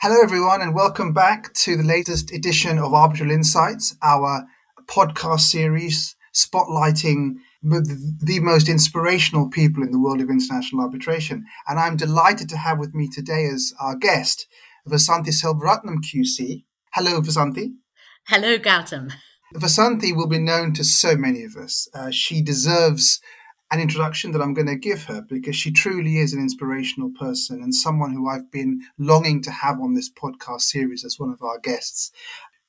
Hello, everyone, and welcome back to the latest edition of Arbitral Insights, our podcast series spotlighting the most inspirational people in the world of international arbitration. And I'm delighted to have with me today as our guest Vasanthi Selvaratnam QC. Hello, Vasanthi. Hello, Gautam. Vasanthi will be known to so many of us. Uh, she deserves an introduction that I'm going to give her because she truly is an inspirational person and someone who I've been longing to have on this podcast series as one of our guests.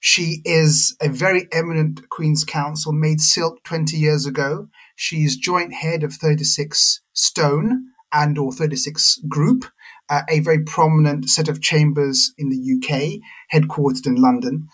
She is a very eminent Queen's Counsel, made silk 20 years ago. She's joint head of 36 Stone and or 36 Group, uh, a very prominent set of chambers in the UK, headquartered in London.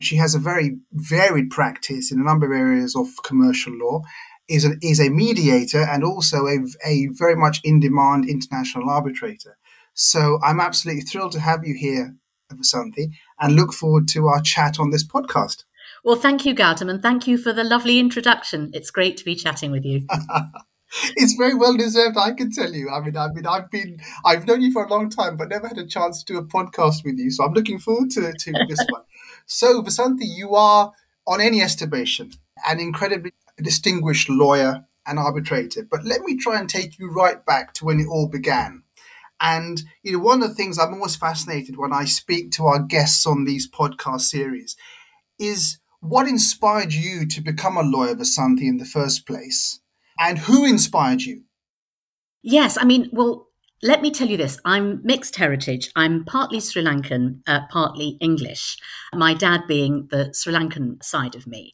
She has a very varied practice in a number of areas of commercial law is, an, is a mediator and also a, a very much in demand international arbitrator. So I'm absolutely thrilled to have you here, Vasanthi, and look forward to our chat on this podcast. Well, thank you, Gautam, and thank you for the lovely introduction. It's great to be chatting with you. it's very well deserved, I can tell you. I mean, I mean, I've been, I've known you for a long time, but never had a chance to do a podcast with you. So I'm looking forward to, to this one. So, Vasanthi, you are, on any estimation, an incredibly distinguished lawyer and arbitrator. But let me try and take you right back to when it all began. And you know, one of the things I'm always fascinated when I speak to our guests on these podcast series is what inspired you to become a lawyer, Vasanthi, in the first place, and who inspired you? Yes, I mean, well, let me tell you this I'm mixed heritage. I'm partly Sri Lankan, uh, partly English, my dad being the Sri Lankan side of me.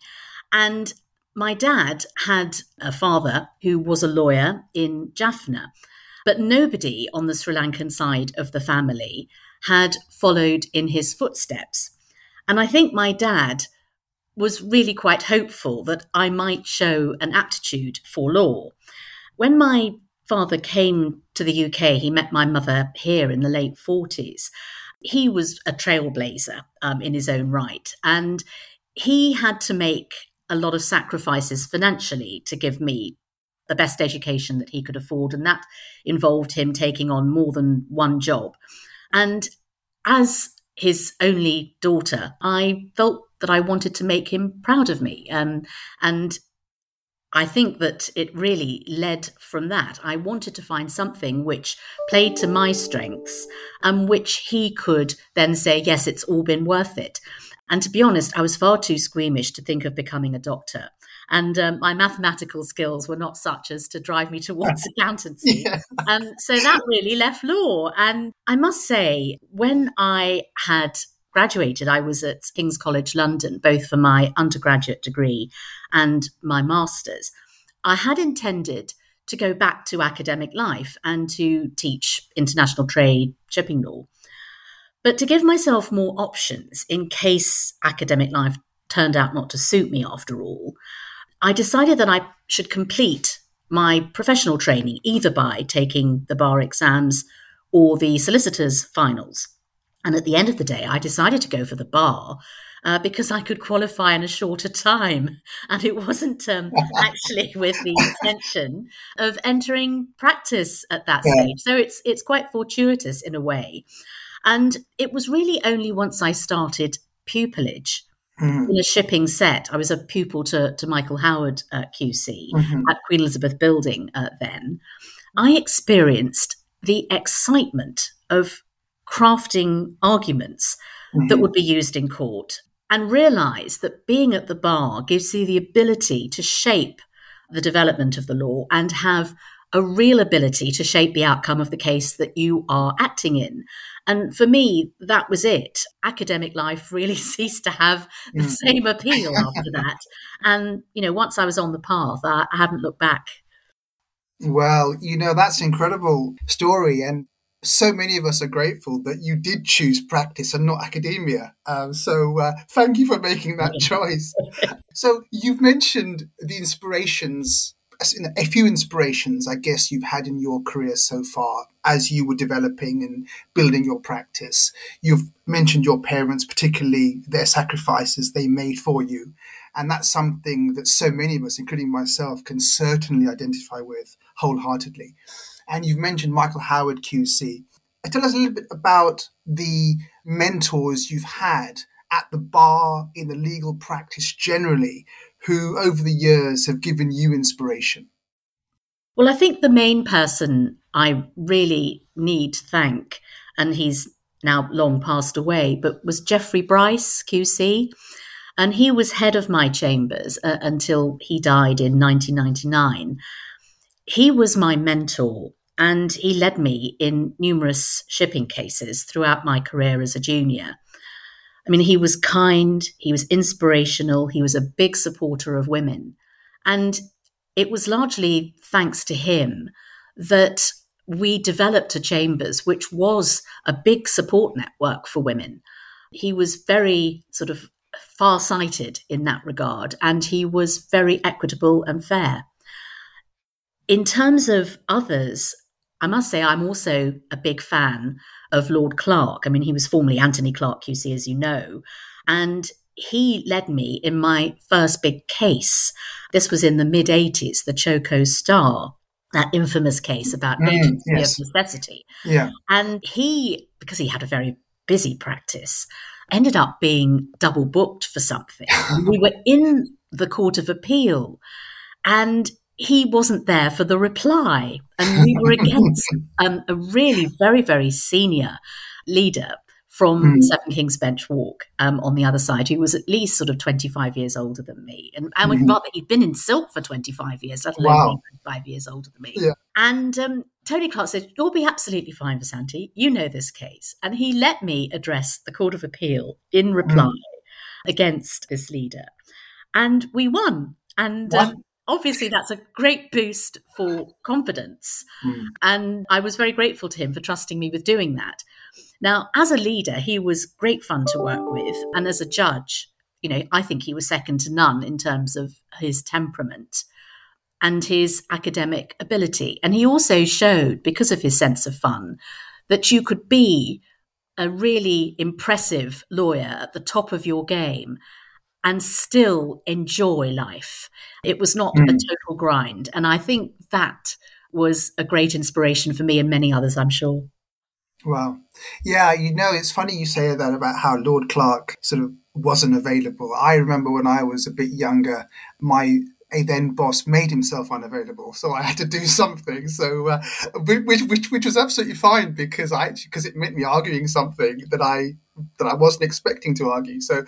And my dad had a father who was a lawyer in Jaffna, but nobody on the Sri Lankan side of the family had followed in his footsteps. And I think my dad was really quite hopeful that I might show an aptitude for law. When my father came to the UK, he met my mother here in the late 40s. He was a trailblazer um, in his own right, and he had to make a lot of sacrifices financially to give me the best education that he could afford. And that involved him taking on more than one job. And as his only daughter, I felt that I wanted to make him proud of me. Um, and I think that it really led from that. I wanted to find something which played to my strengths and which he could then say, yes, it's all been worth it. And to be honest, I was far too squeamish to think of becoming a doctor. And um, my mathematical skills were not such as to drive me towards accountancy. Yeah. Um, so that really left law. And I must say, when I had graduated, I was at King's College London, both for my undergraduate degree and my master's. I had intended to go back to academic life and to teach international trade, shipping law. But to give myself more options in case academic life turned out not to suit me after all, I decided that I should complete my professional training either by taking the bar exams or the solicitor's finals. And at the end of the day, I decided to go for the bar uh, because I could qualify in a shorter time. And it wasn't um, actually with the intention of entering practice at that yeah. stage. So it's it's quite fortuitous in a way. And it was really only once I started pupillage mm-hmm. in a shipping set. I was a pupil to, to Michael Howard uh, QC mm-hmm. at Queen Elizabeth Building uh, then. I experienced the excitement of crafting arguments mm-hmm. that would be used in court and realized that being at the bar gives you the ability to shape the development of the law and have a real ability to shape the outcome of the case that you are acting in. And for me, that was it. Academic life really ceased to have the mm. same appeal after that. And, you know, once I was on the path, I, I haven't looked back. Well, you know, that's an incredible story. And so many of us are grateful that you did choose practice and not academia. Um, so uh, thank you for making that choice. so you've mentioned the inspirations, a few inspirations, I guess, you've had in your career so far as you were developing and building your practice. You've mentioned your parents, particularly their sacrifices they made for you. And that's something that so many of us, including myself, can certainly identify with wholeheartedly. And you've mentioned Michael Howard QC. Tell us a little bit about the mentors you've had at the bar, in the legal practice generally, who over the years have given you inspiration. Well, I think the main person I really need to thank, and he's now long passed away, but was Geoffrey Brice, QC. And he was head of my chambers uh, until he died in 1999. He was my mentor and he led me in numerous shipping cases throughout my career as a junior. I mean, he was kind, he was inspirational, he was a big supporter of women. And it was largely thanks to him that we developed a Chambers, which was a big support network for women. He was very sort of far sighted in that regard, and he was very equitable and fair. In terms of others, I must say, I'm also a big fan of Lord Clarke. I mean, he was formerly Anthony Clarke QC, as you know, and he led me in my first big case. This was in the mid 80s, the Choko Star, that infamous case about mm, agency yes. of necessity. Yeah. And he, because he had a very busy practice, ended up being double booked for something. we were in the Court of Appeal. And he wasn't there for the reply. And we were against um, a really very, very senior leader from mm. Seven Kings Bench Walk um, on the other side, who was at least sort of 25 years older than me. And, and mm-hmm. rather, he'd been in silk for 25 years, let alone wow. 25 years older than me. Yeah. And um, Tony Clarke said, You'll be absolutely fine, Vasanthi. You know this case. And he let me address the Court of Appeal in reply mm. against this leader. And we won. And um, obviously that's a great boost for confidence. Mm. And I was very grateful to him for trusting me with doing that. Now, as a leader, he was great fun to work with. And as a judge, you know, I think he was second to none in terms of his temperament and his academic ability. And he also showed, because of his sense of fun, that you could be a really impressive lawyer at the top of your game and still enjoy life. It was not mm. a total grind. And I think that was a great inspiration for me and many others, I'm sure. Wow. Yeah, you know, it's funny you say that about how Lord Clarke sort of wasn't available. I remember when I was a bit younger, my a then boss made himself unavailable, so I had to do something. So, uh, which, which which was absolutely fine because I because it meant me arguing something that I that I wasn't expecting to argue. So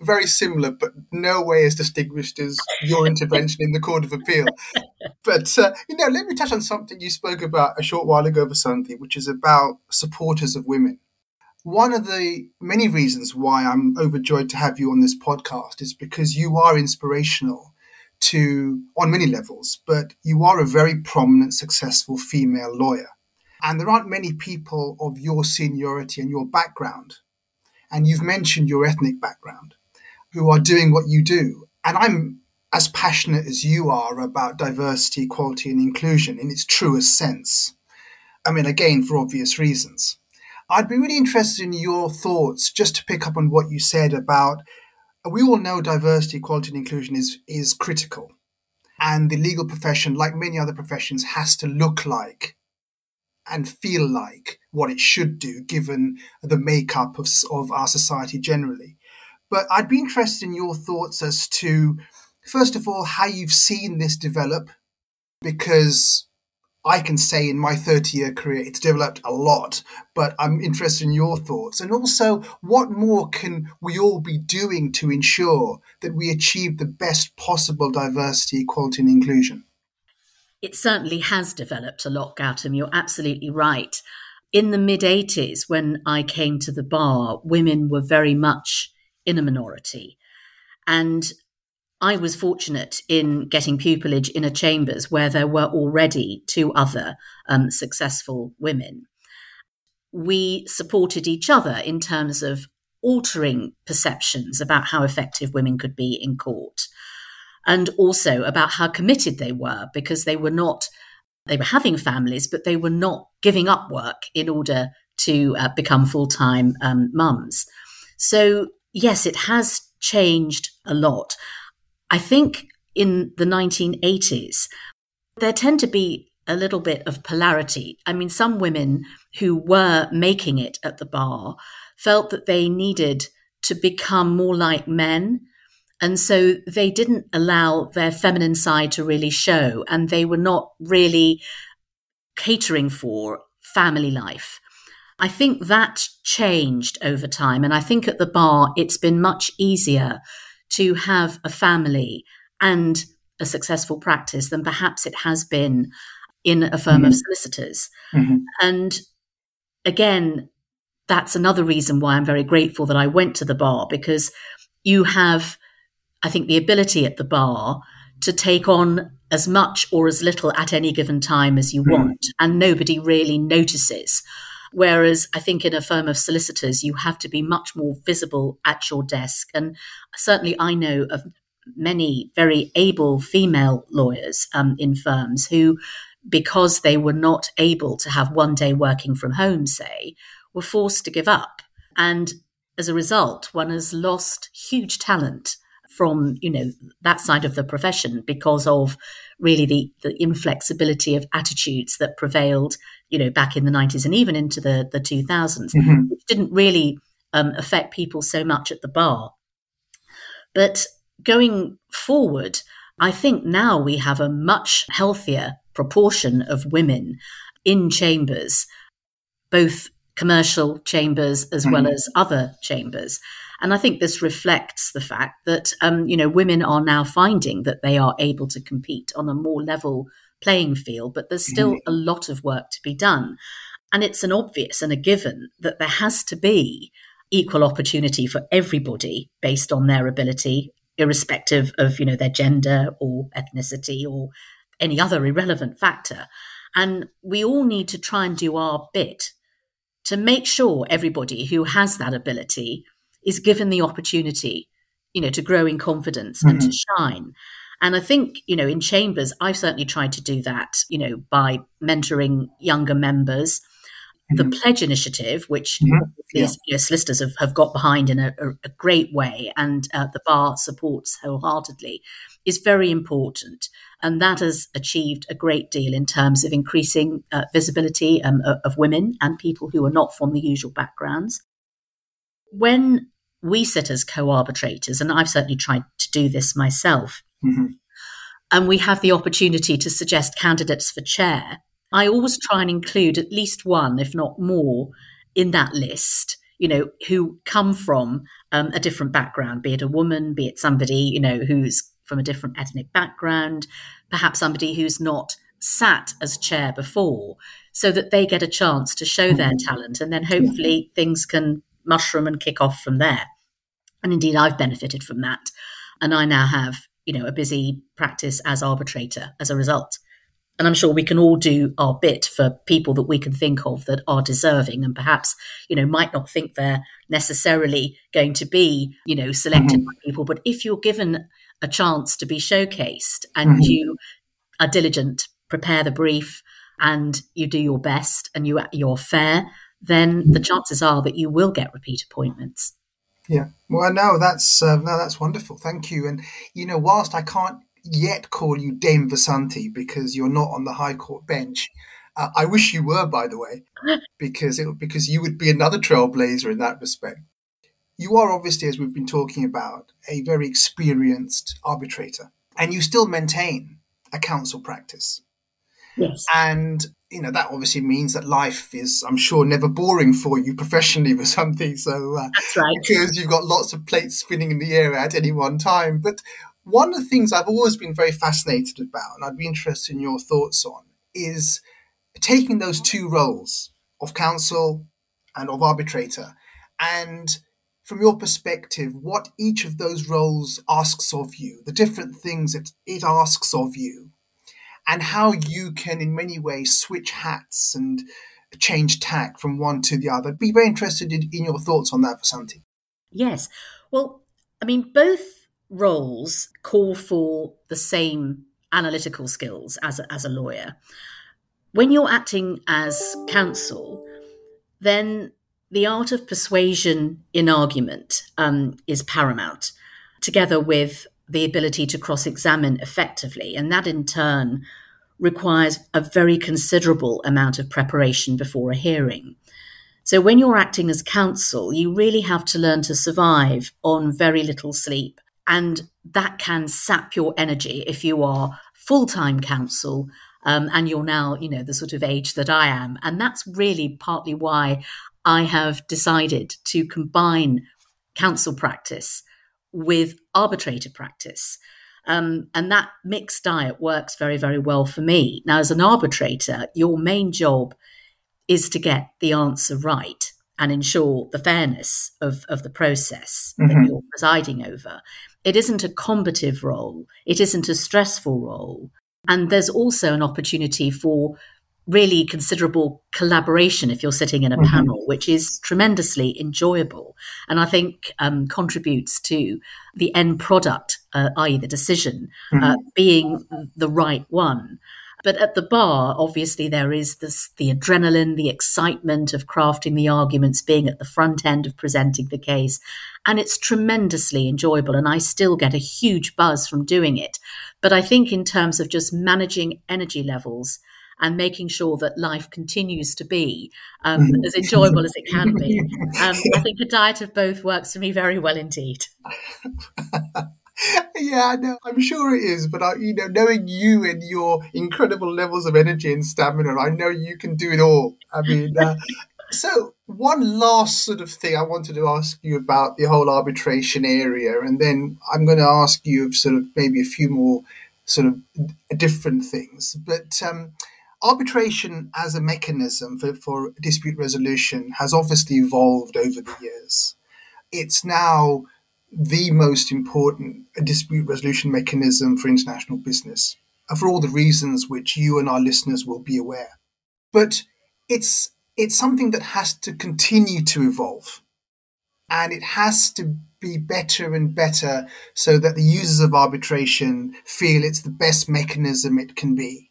very similar, but no way as distinguished as your intervention in the Court of Appeal. But, uh, you know, let me touch on something you spoke about a short while ago, Vasanthi, which is about supporters of women. One of the many reasons why I'm overjoyed to have you on this podcast is because you are inspirational to, on many levels, but you are a very prominent, successful female lawyer. And there aren't many people of your seniority and your background. And you've mentioned your ethnic background who are doing what you do. And I'm as passionate as you are about diversity, equality, and inclusion in its truest sense. I mean, again, for obvious reasons. I'd be really interested in your thoughts, just to pick up on what you said about we all know diversity, equality, and inclusion is, is critical. And the legal profession, like many other professions, has to look like and feel like what it should do given the makeup of, of our society generally. But I'd be interested in your thoughts as to, first of all, how you've seen this develop, because I can say in my 30 year career it's developed a lot, but I'm interested in your thoughts. And also, what more can we all be doing to ensure that we achieve the best possible diversity, equality, and inclusion? It certainly has developed a lot, Gautam. You're absolutely right. In the mid 80s, when I came to the bar, women were very much in a minority. And I was fortunate in getting pupillage in a chambers where there were already two other um, successful women. we supported each other in terms of altering perceptions about how effective women could be in court and also about how committed they were because they were not they were having families but they were not giving up work in order to uh, become full-time um, mums so yes it has changed a lot i think in the 1980s there tend to be a little bit of polarity i mean some women who were making it at the bar felt that they needed to become more like men. And so they didn't allow their feminine side to really show, and they were not really catering for family life. I think that changed over time. And I think at the bar, it's been much easier to have a family and a successful practice than perhaps it has been in a firm mm-hmm. of solicitors. Mm-hmm. And again, that's another reason why I'm very grateful that I went to the bar because you have, I think, the ability at the bar to take on as much or as little at any given time as you mm. want, and nobody really notices. Whereas I think in a firm of solicitors, you have to be much more visible at your desk. And certainly I know of many very able female lawyers um, in firms who, because they were not able to have one day working from home, say, were forced to give up. And as a result, one has lost huge talent from you know that side of the profession because of really the, the inflexibility of attitudes that prevailed you know back in the 90s and even into the, the 2000s mm-hmm. which didn't really um, affect people so much at the bar but going forward i think now we have a much healthier proportion of women in chambers both commercial chambers as mm-hmm. well as other chambers. And I think this reflects the fact that, um, you know, women are now finding that they are able to compete on a more level playing field, but there's still mm-hmm. a lot of work to be done. And it's an obvious and a given that there has to be equal opportunity for everybody based on their ability, irrespective of, you know, their gender or ethnicity or any other irrelevant factor. And we all need to try and do our bit to make sure everybody who has that ability is given the opportunity, you know, to grow in confidence mm-hmm. and to mm-hmm. shine. And I think, you know, in chambers, I've certainly tried to do that, you know, by mentoring younger members. Mm-hmm. The Pledge Initiative, which mm-hmm. these yeah. you know, solicitors have, have got behind in a, a, great way and uh, the bar supports wholeheartedly, is very important. And that has achieved a great deal in terms of increasing uh, visibility um, of women and people who are not from the usual backgrounds. When we sit as co arbitrators, and I've certainly tried to do this myself, mm-hmm. and we have the opportunity to suggest candidates for chair, I always try and include at least one, if not more, in that list you know, who come from um, a different background, be it a woman, be it somebody, you know, who's from a different ethnic background, perhaps somebody who's not sat as chair before, so that they get a chance to show their mm-hmm. talent. And then hopefully things can mushroom and kick off from there. And indeed, I've benefited from that. And I now have, you know, a busy practice as arbitrator as a result. And I'm sure we can all do our bit for people that we can think of that are deserving and perhaps, you know, might not think they're necessarily going to be, you know, selected mm-hmm. by people. But if you're given a chance to be showcased and mm-hmm. you are diligent, prepare the brief, and you do your best and you you're fair, then the chances are that you will get repeat appointments. Yeah, well, no, that's uh, no, that's wonderful. Thank you. And you know, whilst I can't yet call you Dame Vasanthi because you're not on the High Court bench, uh, I wish you were, by the way, because it, because you would be another trailblazer in that respect you are obviously, as we've been talking about, a very experienced arbitrator, and you still maintain a counsel practice. Yes. And you know that obviously means that life is, I'm sure, never boring for you professionally or something. So uh, that's right, because you've got lots of plates spinning in the air at any one time. But one of the things I've always been very fascinated about, and I'd be interested in your thoughts on, is taking those two roles of counsel and of arbitrator and from your perspective, what each of those roles asks of you, the different things that it asks of you, and how you can, in many ways, switch hats and change tack from one to the other. Be very interested in, in your thoughts on that, Vasanthi. Yes. Well, I mean, both roles call for the same analytical skills as a, as a lawyer. When you're acting as counsel, then the art of persuasion in argument um, is paramount, together with the ability to cross examine effectively. And that in turn requires a very considerable amount of preparation before a hearing. So when you're acting as counsel, you really have to learn to survive on very little sleep. And that can sap your energy if you are full time counsel um, and you're now, you know, the sort of age that I am. And that's really partly why I have decided to combine counsel practice with arbitrator practice. Um, and that mixed diet works very, very well for me. Now, as an arbitrator, your main job is to get the answer right and ensure the fairness of, of the process mm-hmm. that you're presiding over. It isn't a combative role, it isn't a stressful role. And there's also an opportunity for really considerable collaboration if you're sitting in a mm-hmm. panel, which is tremendously enjoyable. And I think um, contributes to the end product, uh, i.e., the decision, uh, mm-hmm. uh, being the right one. But at the bar, obviously, there is this the adrenaline, the excitement of crafting the arguments, being at the front end of presenting the case. And it's tremendously enjoyable. And I still get a huge buzz from doing it. But I think, in terms of just managing energy levels, and making sure that life continues to be um, mm. as enjoyable as it can be. Um, I think a diet of both works for me very well indeed. yeah, no, I'm sure it is. But I, you know, knowing you and your incredible levels of energy and stamina, I know you can do it all. I mean, uh, so one last sort of thing I wanted to ask you about the whole arbitration area, and then I'm going to ask you of sort of maybe a few more sort of different things. But um, arbitration as a mechanism for, for dispute resolution has obviously evolved over the years. It's now the most important dispute resolution mechanism for international business, uh, for all the reasons which you and our listeners will be aware. But it's it's something that has to continue to evolve, and it has to be better and better so that the users of arbitration feel it's the best mechanism it can be.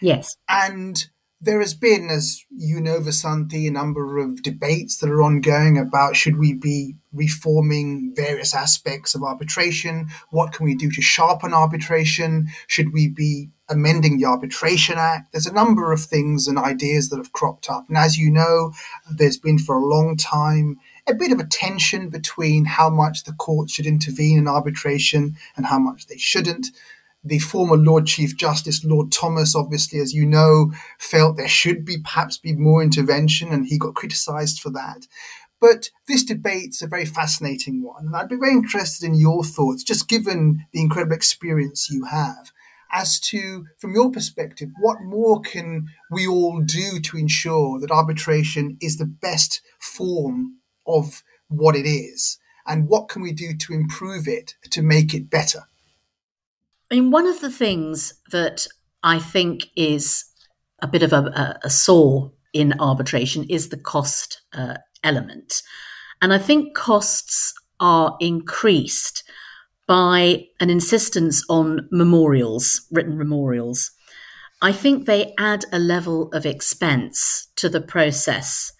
Yes, and there has been, as you know, Vasanthi, a number of debates that are ongoing about should we be reforming various aspects of arbitration? What can we do to sharpen arbitration? Should we be amending the Arbitration Act? There's a number of things and ideas that have cropped up. And as you know, there's been for a long time a bit of a tension between how much the courts should intervene in arbitration and how much they shouldn't the former Lord Chief Justice, Lord Thomas, obviously, as you know, felt there should be perhaps be more intervention, and he got criticised for that. But this debate's a very fascinating one, and I'd be very interested in your thoughts, just given the incredible experience you have, as to, from your perspective, what more can we all do to ensure that arbitration is the best form of what it is, and what can we do to improve it to make it better? I mean, one of the things that I think is a bit of a, a, sore in arbitration is the cost uh, element. And I think costs are increased by an insistence on memorials, written memorials. I think they add a level of expense to the process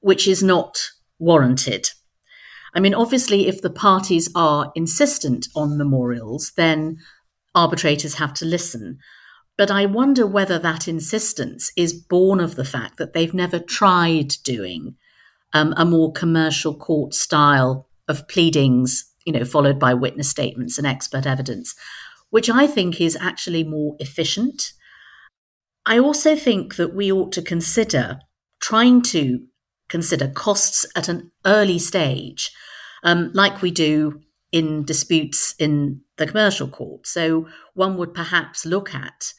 which is not warranted. I mean, obviously, if the parties are insistent on memorials, then arbitrators have to listen. But I wonder whether that insistence is born of the fact that they've never tried doing um, a more commercial court style of pleadings, you know, followed by witness statements and expert evidence, which I think is actually more efficient. I also think that we ought to consider trying to consider costs at an early stage, um, like we do in disputes in the commercial court. So one would perhaps look at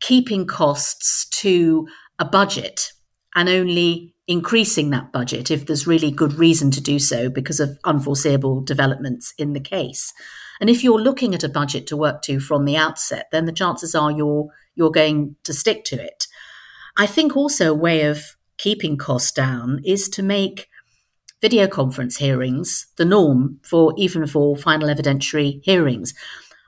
keeping costs to a budget and only increasing that budget if there's really good reason to do so because of unforeseeable developments in the case. And if you're looking at a budget to work to from the outset, then the chances are you're you're going to stick to it. I think also a way of keeping costs down is to make video conference hearings the norm for even for final evidentiary hearings.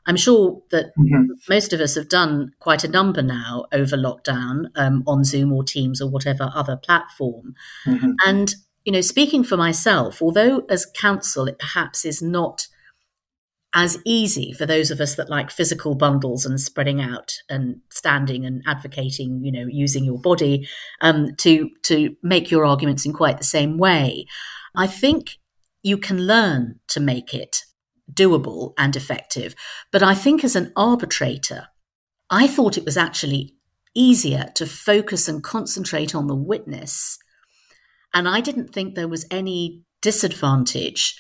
I'm sure that mm-hmm. most of us have done quite a number now over lockdown um, on Zoom or Teams or whatever other platform. Mm-hmm. And, you know, speaking for myself, although as counsel it perhaps is not as easy for those of us that like physical bundles and spreading out and standing and advocating, you know, using your body um, to to make your arguments in quite the same way. I think you can learn to make it doable and effective. But I think as an arbitrator, I thought it was actually easier to focus and concentrate on the witness. And I didn't think there was any disadvantage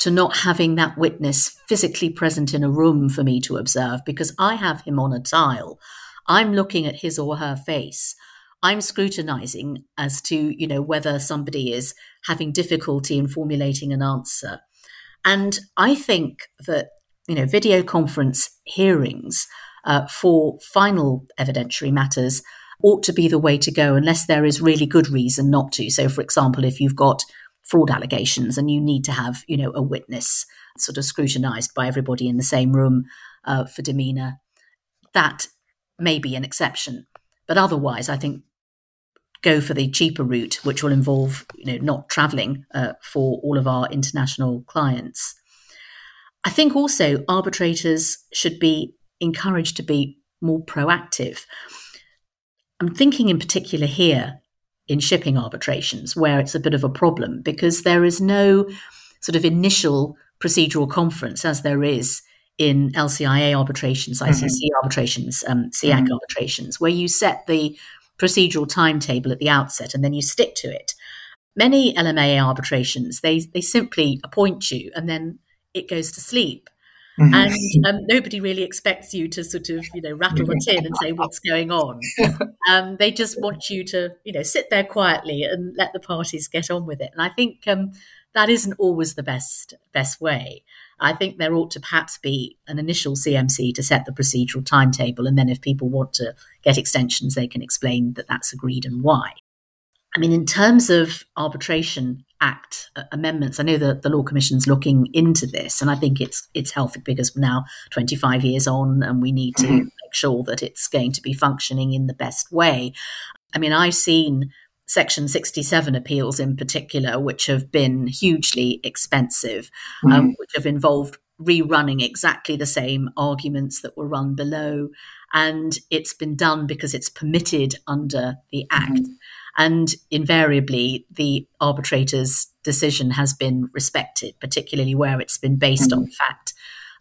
to not having that witness physically present in a room for me to observe because I have him on a tile. I'm looking at his or her face. I'm scrutinizing as to, you know, whether somebody is having difficulty in formulating an answer. And I think that, you know, video conference hearings uh, for final evidentiary matters ought to be the way to go unless there is really good reason not to. So, for example, if you've got fraud allegations and you need to have, you know, a witness sort of scrutinized by everybody in the same room uh, for demeanor, that may be an exception. But otherwise, I think go for the cheaper route, which will involve you know not traveling uh, for all of our international clients. I think also arbitrators should be encouraged to be more proactive. I'm thinking in particular here in shipping arbitrations where it's a bit of a problem because there is no sort of initial procedural conference as there is in LCIA arbitrations, ICC mm-hmm. arbitrations, um, SIAC mm-hmm. arbitrations, where you set the procedural timetable at the outset and then you stick to it. Many LMA arbitrations, they, they simply appoint you and then it goes to sleep. Mm-hmm. And um, nobody really expects you to sort of, you know, rattle the tin and say what's going on. Um, they just want you to, you know, sit there quietly and let the parties get on with it. And I think um, that isn't always the best best way. I think there ought to perhaps be an initial CMC to set the procedural timetable, and then if people want to get extensions, they can explain that that's agreed and why. I mean, in terms of arbitration act uh, amendments, I know that the Law Commission's looking into this, and I think it's it's healthy because we're now 25 years on, and we need to mm-hmm. make sure that it's going to be functioning in the best way. I mean, I've seen Section 67 appeals in particular, which have been hugely expensive, mm. um, which have involved rerunning exactly the same arguments that were run below. And it's been done because it's permitted under the Act. Mm-hmm. And invariably, the arbitrator's decision has been respected, particularly where it's been based mm-hmm. on fact.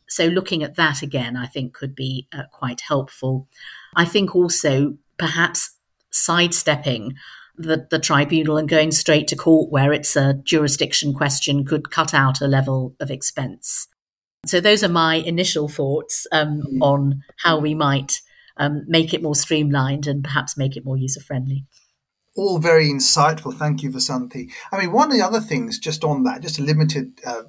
So, looking at that again, I think could be uh, quite helpful. I think also perhaps sidestepping the, the tribunal and going straight to court where it's a jurisdiction question could cut out a level of expense. So those are my initial thoughts um, mm. on how we might um, make it more streamlined and perhaps make it more user friendly. All very insightful. Thank you, Vasanthi. I mean, one of the other things, just on that, just a limited uh,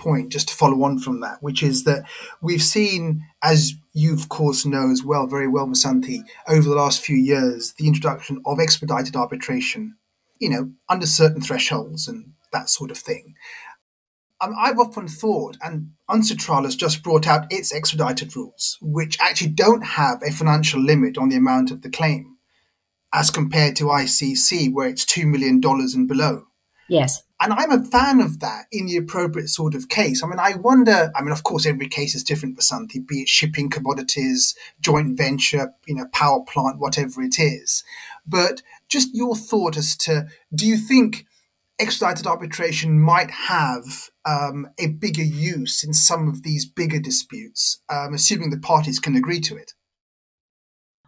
point, just to follow on from that, which is that we've seen, as you of course know as well, very well, Vasanthi, over the last few years, the introduction of expedited arbitration, you know, under certain thresholds and that sort of thing. Um, I've often thought, and UNCITRAL has just brought out its expedited rules, which actually don't have a financial limit on the amount of the claim, as compared to ICC, where it's $2 million and below. Yes. And I'm a fan of that in the appropriate sort of case. I mean, I wonder, I mean, of course, every case is different for something, be it shipping commodities, joint venture, you know, power plant, whatever it is. But just your thought as to do you think expedited arbitration might have um, a bigger use in some of these bigger disputes, um, assuming the parties can agree to it?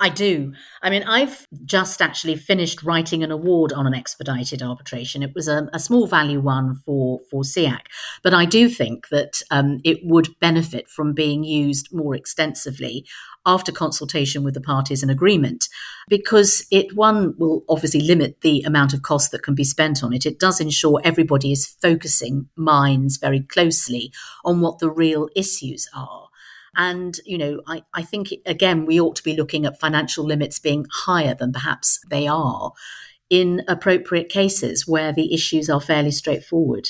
I do. I mean, I've just actually finished writing an award on an expedited arbitration. It was a, a small value one for for SIAC, but I do think that um, it would benefit from being used more extensively after consultation with the parties and agreement, because it one will obviously limit the amount of cost that can be spent on it. It does ensure everybody is focusing minds very closely on what the real issues are. And, you know, I, I think, again, we ought to be looking at financial limits being higher than perhaps they are in appropriate cases where the issues are fairly straightforward.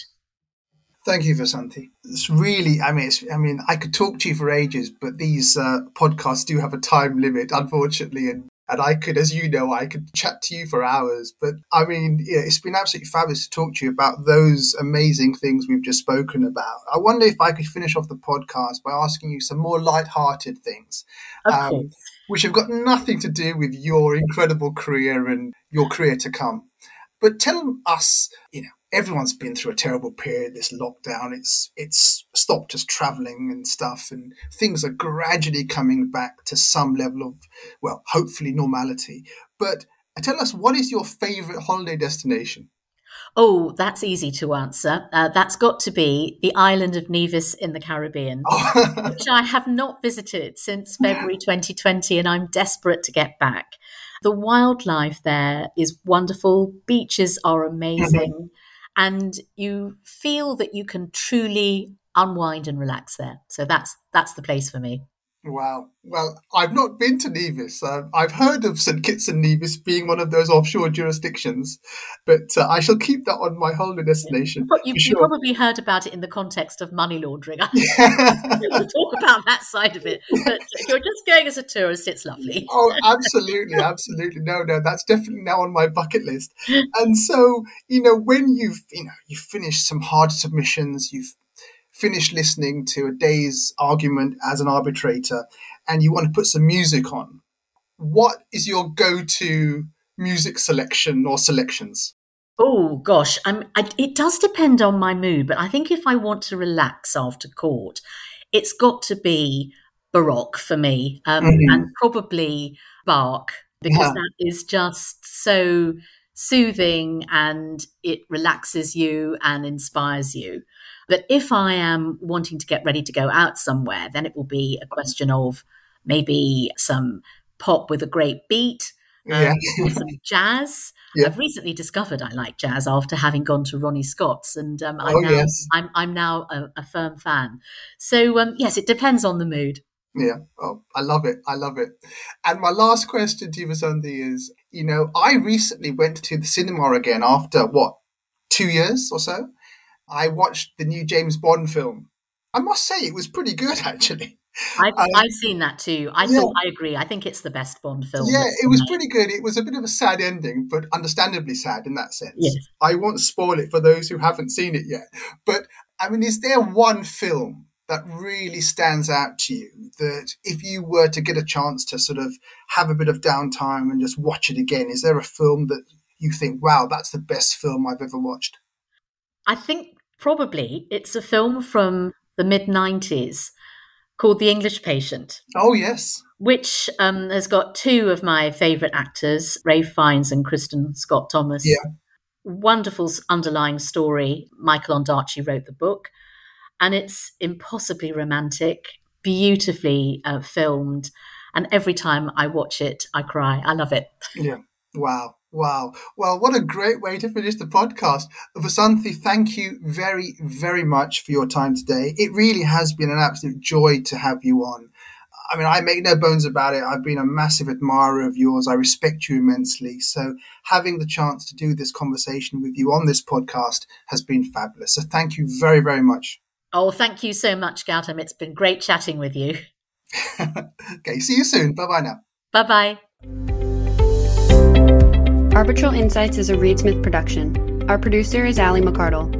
Thank you, Vasanthi. It's really, I mean, I mean, I could talk to you for ages, but these uh, podcasts do have a time limit, unfortunately, and and I could, as you know, I could chat to you for hours. But I mean, yeah, it's been absolutely fabulous to talk to you about those amazing things we've just spoken about. I wonder if I could finish off the podcast by asking you some more light-hearted things, um, which have got nothing to do with your incredible career and your career to come. But tell us, you know, everyone's been through a terrible period. This lockdown, it's it's stopped us traveling and stuff, and things are gradually coming back to some level of, well, hopefully normality. But tell us, what is your favorite holiday destination? Oh, that's easy to answer. Uh, that's got to be the island of Nevis in the Caribbean, oh. which I have not visited since February 2020, and I'm desperate to get back. The wildlife there is wonderful. Beaches are amazing and you feel that you can truly unwind and relax there. So that's that's the place for me. Wow. Well, I've not been to Nevis. Uh, I've heard of St. Kitts and Nevis being one of those offshore jurisdictions, but uh, I shall keep that on my holiday destination. But you've sure. probably heard about it in the context of money laundering. we'll talk about that side of it. But if you're just going as a tourist, it's lovely. oh, absolutely. Absolutely. No, no, that's definitely now on my bucket list. And so, you know, when you've, you know, you've finished some hard submissions, you've finished listening to a day's argument as an arbitrator and you want to put some music on, what is your go to music selection or selections? Oh gosh, I, it does depend on my mood, but I think if I want to relax after court, it's got to be Baroque for me, um, mm-hmm. and probably Bach because yeah. that is just so soothing and it relaxes you and inspires you. But if I am wanting to get ready to go out somewhere, then it will be a question of maybe some pop with a great beat, um, yeah. some jazz. Yeah. I've recently discovered I like jazz after having gone to Ronnie Scott's, and um, I'm, oh, now, yes. I'm, I'm now a, a firm fan. So um, yes, it depends on the mood. Yeah. Oh, I love it. I love it. And my last question to you, Vasanthi, is you know, I recently went to the cinema again after what, two years or so? I watched the new James Bond film. I must say it was pretty good, actually. I've, um, I've seen that too. I yeah. thought I agree. I think it's the best Bond film. Yeah, it was pretty good. It was a bit of a sad ending, but understandably sad in that sense. Yes. I won't spoil it for those who haven't seen it yet. But I mean, is there one film that really stands out to you that if you were to get a chance to sort of have a bit of downtime and just watch it again, is there a film that you think, wow, that's the best film I've ever watched? I think probably it's a film from the mid 90s called The English Patient. Oh, yes. Which um, has got two of my favourite actors, Ralph Fiennes and Kristin Scott Thomas. Yeah. Wonderful underlying story. Michael Ondaatje wrote the book, and it's impossibly romantic, beautifully uh, filmed. And every time I watch it, I cry. I love it. Yeah. Wow. Wow. Well, what a great way to finish the podcast. Vasanthi, thank you very, very much for your time today. It really has been an absolute joy to have you on. I mean, I make no bones about it. I've been a massive admirer of yours. I respect you immensely. So, having the chance to do this conversation with you on this podcast has been fabulous. So, thank you very, very much. Oh, thank you so much, Gautam. It's been great chatting with you. okay, see you soon. Bye bye now. Bye bye. Arbitral Insights is a Reed Smith production. Our producer is Ali McCardle.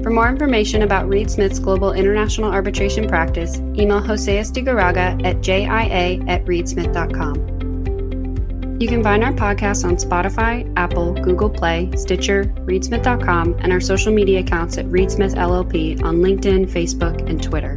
For more information about Reed Smith's global international arbitration practice, email Jose Estigarraga at jia at reedsmith.com. You can find our podcast on Spotify, Apple, Google Play, Stitcher, reedsmith.com, and our social media accounts at Reedsmith LLP on LinkedIn, Facebook, and Twitter.